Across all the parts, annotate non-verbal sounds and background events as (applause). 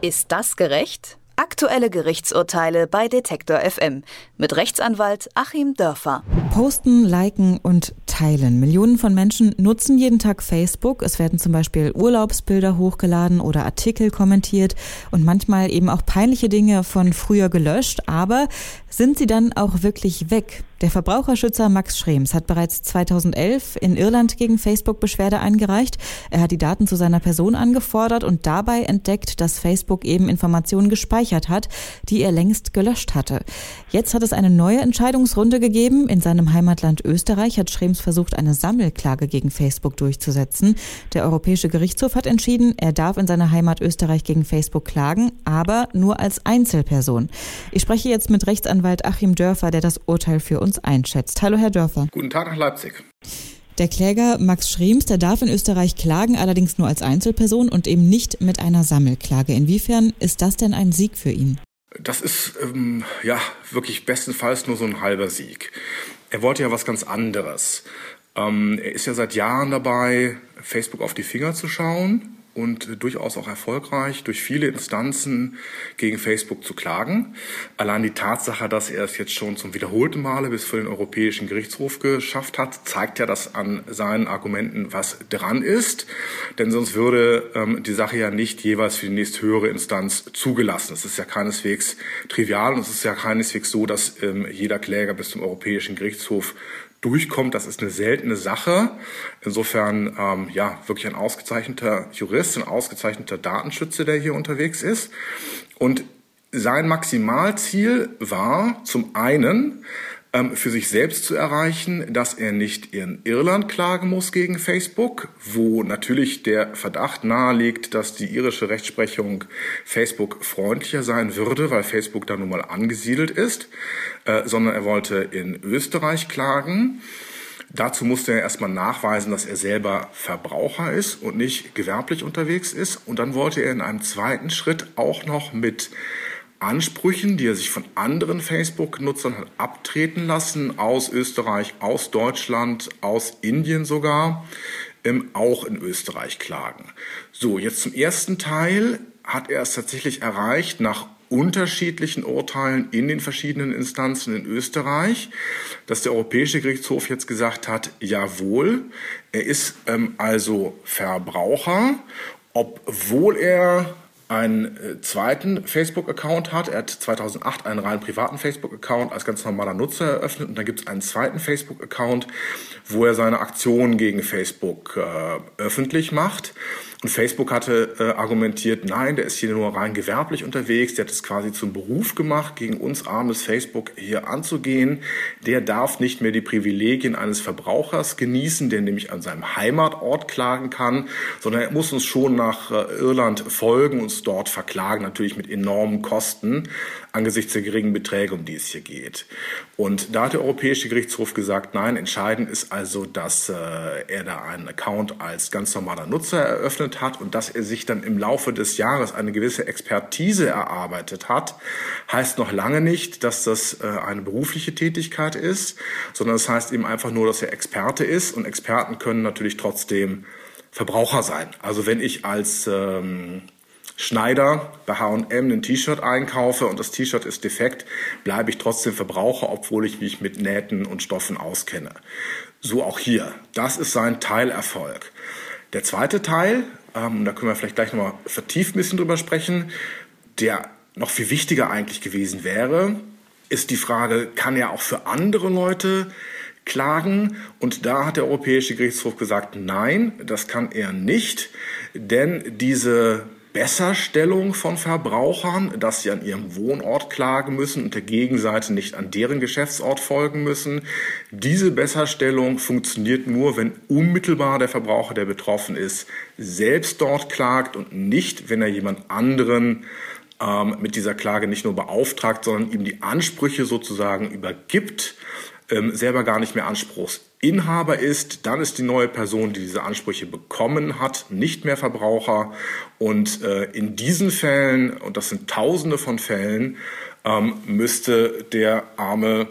Ist das gerecht? Aktuelle Gerichtsurteile bei Detektor FM mit Rechtsanwalt Achim Dörfer. Posten, liken und teilen. Millionen von Menschen nutzen jeden Tag Facebook. Es werden zum Beispiel Urlaubsbilder hochgeladen oder Artikel kommentiert und manchmal eben auch peinliche Dinge von früher gelöscht. Aber sind sie dann auch wirklich weg? Der Verbraucherschützer Max Schrems hat bereits 2011 in Irland gegen Facebook Beschwerde eingereicht. Er hat die Daten zu seiner Person angefordert und dabei entdeckt, dass Facebook eben Informationen gespeichert hat, die er längst gelöscht hatte. Jetzt hat es eine neue Entscheidungsrunde gegeben. In seinem Heimatland Österreich hat Schrems versucht, eine Sammelklage gegen Facebook durchzusetzen. Der Europäische Gerichtshof hat entschieden, er darf in seiner Heimat Österreich gegen Facebook klagen, aber nur als Einzelperson. Ich spreche jetzt mit Rechtsanwalt Achim Dörfer, der das Urteil für uns einschätzt. Hallo, Herr Dörfer. Guten Tag nach Leipzig. Der Kläger Max Schrems, der darf in Österreich klagen, allerdings nur als Einzelperson und eben nicht mit einer Sammelklage. Inwiefern ist das denn ein Sieg für ihn? Das ist ähm, ja wirklich bestenfalls nur so ein halber Sieg. Er wollte ja was ganz anderes. Ähm, er ist ja seit Jahren dabei, Facebook auf die Finger zu schauen und durchaus auch erfolgreich durch viele Instanzen gegen Facebook zu klagen. Allein die Tatsache, dass er es jetzt schon zum wiederholten Male bis vor den Europäischen Gerichtshof geschafft hat, zeigt ja, dass an seinen Argumenten was dran ist. Denn sonst würde ähm, die Sache ja nicht jeweils für die nächsthöhere Instanz zugelassen. Es ist ja keineswegs trivial und es ist ja keineswegs so, dass ähm, jeder Kläger bis zum Europäischen Gerichtshof durchkommt, das ist eine seltene Sache. Insofern ähm, ja wirklich ein ausgezeichneter Jurist, ein ausgezeichneter Datenschützer, der hier unterwegs ist. Und sein Maximalziel war zum einen für sich selbst zu erreichen, dass er nicht in Irland klagen muss gegen Facebook, wo natürlich der Verdacht naheliegt, dass die irische Rechtsprechung Facebook freundlicher sein würde, weil Facebook da nun mal angesiedelt ist, äh, sondern er wollte in Österreich klagen. Dazu musste er erstmal nachweisen, dass er selber Verbraucher ist und nicht gewerblich unterwegs ist. Und dann wollte er in einem zweiten Schritt auch noch mit Ansprüchen, die er sich von anderen Facebook-Nutzern hat abtreten lassen, aus Österreich, aus Deutschland, aus Indien sogar, ähm, auch in Österreich klagen. So, jetzt zum ersten Teil hat er es tatsächlich erreicht, nach unterschiedlichen Urteilen in den verschiedenen Instanzen in Österreich, dass der Europäische Gerichtshof jetzt gesagt hat, jawohl, er ist ähm, also Verbraucher, obwohl er einen äh, zweiten Facebook-Account hat. Er hat 2008 einen rein privaten Facebook-Account als ganz normaler Nutzer eröffnet und dann gibt es einen zweiten Facebook-Account, wo er seine Aktionen gegen Facebook äh, öffentlich macht. Und Facebook hatte äh, argumentiert, nein, der ist hier nur rein gewerblich unterwegs, der hat es quasi zum Beruf gemacht, gegen uns armes Facebook hier anzugehen. Der darf nicht mehr die Privilegien eines Verbrauchers genießen, der nämlich an seinem Heimatort klagen kann, sondern er muss uns schon nach äh, Irland folgen, uns dort verklagen, natürlich mit enormen Kosten angesichts der geringen Beträge, um die es hier geht. Und da hat der Europäische Gerichtshof gesagt, nein, entscheidend ist also, dass äh, er da einen Account als ganz normaler Nutzer eröffnet hat und dass er sich dann im Laufe des Jahres eine gewisse Expertise erarbeitet hat, heißt noch lange nicht, dass das äh, eine berufliche Tätigkeit ist, sondern es das heißt eben einfach nur, dass er Experte ist und Experten können natürlich trotzdem Verbraucher sein. Also wenn ich als ähm, Schneider bei H&M ein T-Shirt einkaufe und das T-Shirt ist defekt, bleibe ich trotzdem Verbraucher, obwohl ich mich mit Nähten und Stoffen auskenne. So auch hier. Das ist sein Teilerfolg. Der zweite Teil, ähm, da können wir vielleicht gleich nochmal vertieft ein bisschen drüber sprechen, der noch viel wichtiger eigentlich gewesen wäre, ist die Frage, kann er auch für andere Leute klagen? Und da hat der Europäische Gerichtshof gesagt, nein, das kann er nicht, denn diese Besserstellung von Verbrauchern, dass sie an ihrem Wohnort klagen müssen und der Gegenseite nicht an deren Geschäftsort folgen müssen. Diese Besserstellung funktioniert nur, wenn unmittelbar der Verbraucher, der betroffen ist, selbst dort klagt und nicht, wenn er jemand anderen ähm, mit dieser Klage nicht nur beauftragt, sondern ihm die Ansprüche sozusagen übergibt ähm, selber gar nicht mehr Anspruchsinhaber ist, dann ist die neue Person, die diese Ansprüche bekommen hat, nicht mehr Verbraucher. Und äh, in diesen Fällen, und das sind Tausende von Fällen, ähm, müsste der arme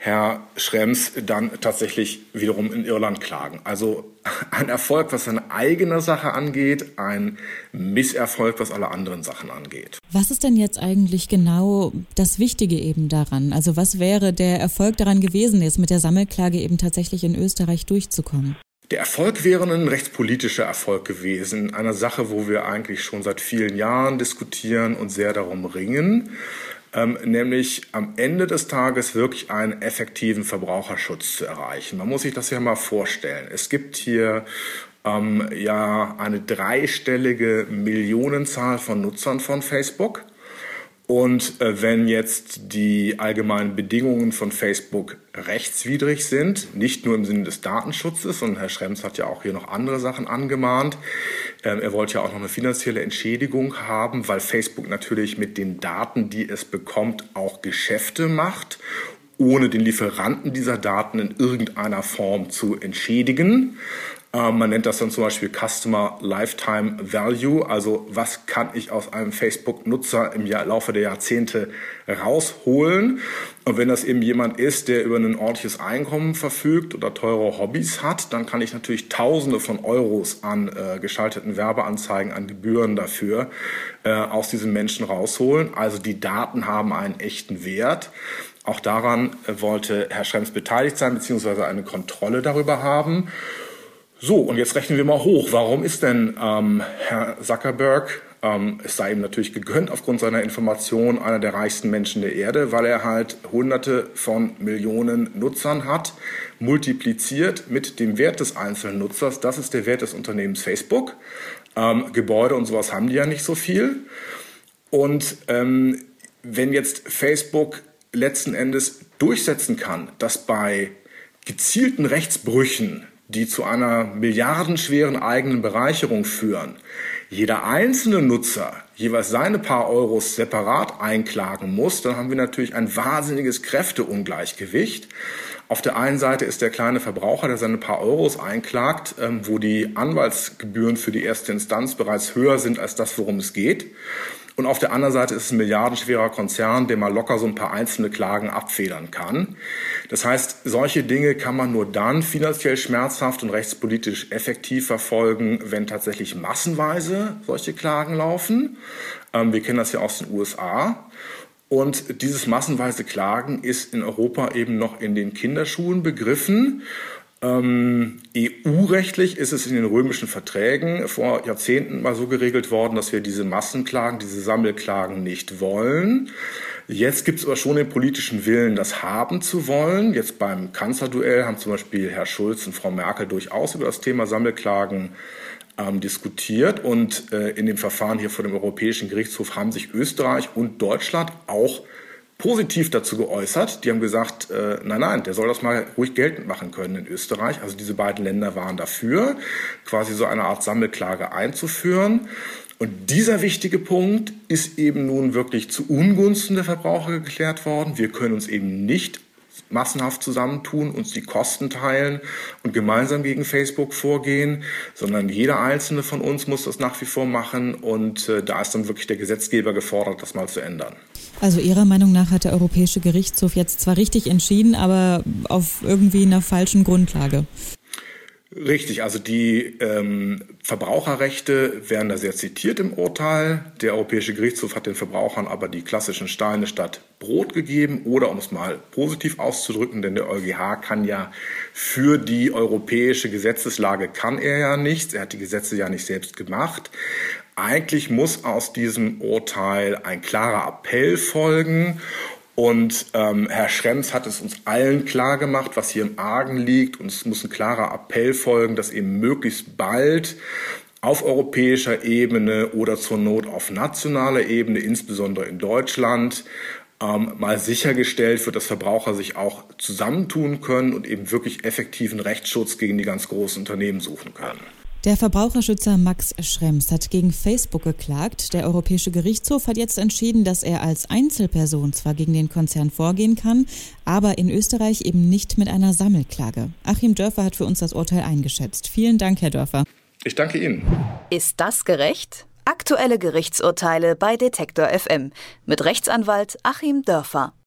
Herr Schrems dann tatsächlich wiederum in Irland klagen. Also (laughs) ein Erfolg, was seine eigene Sache angeht, ein Misserfolg, was alle anderen Sachen angeht. Was ist denn jetzt eigentlich genau das Wichtige eben daran? Also was wäre der Erfolg daran gewesen, jetzt mit der Sammelklage eben tatsächlich in Österreich durchzukommen? Der Erfolg wäre ein rechtspolitischer Erfolg gewesen, eine Sache, wo wir eigentlich schon seit vielen Jahren diskutieren und sehr darum ringen ähm, nämlich am Ende des Tages wirklich einen effektiven Verbraucherschutz zu erreichen. Man muss sich das ja mal vorstellen. Es gibt hier ähm, ja eine dreistellige Millionenzahl von Nutzern von Facebook. Und äh, wenn jetzt die allgemeinen Bedingungen von Facebook rechtswidrig sind, nicht nur im Sinne des Datenschutzes, und Herr Schrems hat ja auch hier noch andere Sachen angemahnt, ähm, er wollte ja auch noch eine finanzielle Entschädigung haben, weil Facebook natürlich mit den Daten, die es bekommt, auch Geschäfte macht, ohne den Lieferanten dieser Daten in irgendeiner Form zu entschädigen. Ähm, man nennt das dann zum Beispiel Customer Lifetime Value, also was kann ich aus einem Facebook-Nutzer im Laufe der Jahrzehnte rausholen. Und wenn das eben jemand ist, der über ein ordentliches Einkommen verfügt oder teure Hobbys hat, dann kann ich natürlich Tausende von Euros an äh, geschalteten Werbeanzeigen, an Gebühren dafür äh, aus diesen Menschen rausholen. Also die Daten haben einen echten Wert. Auch daran äh, wollte Herr Schrems beteiligt sein, beziehungsweise eine Kontrolle darüber haben. So, und jetzt rechnen wir mal hoch. Warum ist denn ähm, Herr Zuckerberg, ähm, es sei ihm natürlich gegönnt aufgrund seiner Information, einer der reichsten Menschen der Erde, weil er halt hunderte von Millionen Nutzern hat, multipliziert mit dem Wert des einzelnen Nutzers. Das ist der Wert des Unternehmens Facebook. Ähm, Gebäude und sowas haben die ja nicht so viel. Und ähm, wenn jetzt Facebook letzten Endes durchsetzen kann, dass bei gezielten Rechtsbrüchen die zu einer milliardenschweren eigenen Bereicherung führen, jeder einzelne Nutzer jeweils seine paar Euros separat einklagen muss, dann haben wir natürlich ein wahnsinniges Kräfteungleichgewicht. Auf der einen Seite ist der kleine Verbraucher, der seine paar Euros einklagt, ähm, wo die Anwaltsgebühren für die erste Instanz bereits höher sind als das, worum es geht. Und auf der anderen Seite ist es ein milliardenschwerer Konzern, der mal locker so ein paar einzelne Klagen abfedern kann. Das heißt, solche Dinge kann man nur dann finanziell schmerzhaft und rechtspolitisch effektiv verfolgen, wenn tatsächlich massenweise solche Klagen laufen. Ähm, wir kennen das ja aus den USA. Und dieses massenweise Klagen ist in Europa eben noch in den Kinderschuhen begriffen. Ähm, EU-rechtlich ist es in den römischen Verträgen vor Jahrzehnten mal so geregelt worden, dass wir diese Massenklagen, diese Sammelklagen nicht wollen. Jetzt gibt es aber schon den politischen Willen, das haben zu wollen. Jetzt beim Kanzlerduell haben zum Beispiel Herr Schulz und Frau Merkel durchaus über das Thema Sammelklagen ähm, diskutiert. Und äh, in dem Verfahren hier vor dem Europäischen Gerichtshof haben sich Österreich und Deutschland auch positiv dazu geäußert. Die haben gesagt, äh, nein, nein, der soll das mal ruhig geltend machen können in Österreich. Also diese beiden Länder waren dafür, quasi so eine Art Sammelklage einzuführen. Und dieser wichtige Punkt ist eben nun wirklich zu Ungunsten der Verbraucher geklärt worden. Wir können uns eben nicht massenhaft zusammentun, uns die Kosten teilen und gemeinsam gegen Facebook vorgehen, sondern jeder einzelne von uns muss das nach wie vor machen und äh, da ist dann wirklich der Gesetzgeber gefordert, das mal zu ändern. Also Ihrer Meinung nach hat der Europäische Gerichtshof jetzt zwar richtig entschieden, aber auf irgendwie einer falschen Grundlage. Richtig, also die ähm, Verbraucherrechte werden da sehr zitiert im Urteil. Der Europäische Gerichtshof hat den Verbrauchern aber die klassischen Steine statt Brot gegeben oder um es mal positiv auszudrücken, denn der EuGH kann ja für die europäische Gesetzeslage kann er ja nichts. Er hat die Gesetze ja nicht selbst gemacht. Eigentlich muss aus diesem Urteil ein klarer Appell folgen und ähm, Herr Schrems hat es uns allen klar gemacht, was hier im Argen liegt. Und es muss ein klarer Appell folgen, dass eben möglichst bald auf europäischer Ebene oder zur Not auf nationaler Ebene, insbesondere in Deutschland, ähm, mal sichergestellt wird, dass Verbraucher sich auch zusammentun können und eben wirklich effektiven Rechtsschutz gegen die ganz großen Unternehmen suchen können. Der Verbraucherschützer Max Schrems hat gegen Facebook geklagt. Der Europäische Gerichtshof hat jetzt entschieden, dass er als Einzelperson zwar gegen den Konzern vorgehen kann, aber in Österreich eben nicht mit einer Sammelklage. Achim Dörfer hat für uns das Urteil eingeschätzt. Vielen Dank, Herr Dörfer. Ich danke Ihnen. Ist das gerecht? Aktuelle Gerichtsurteile bei Detektor FM mit Rechtsanwalt Achim Dörfer.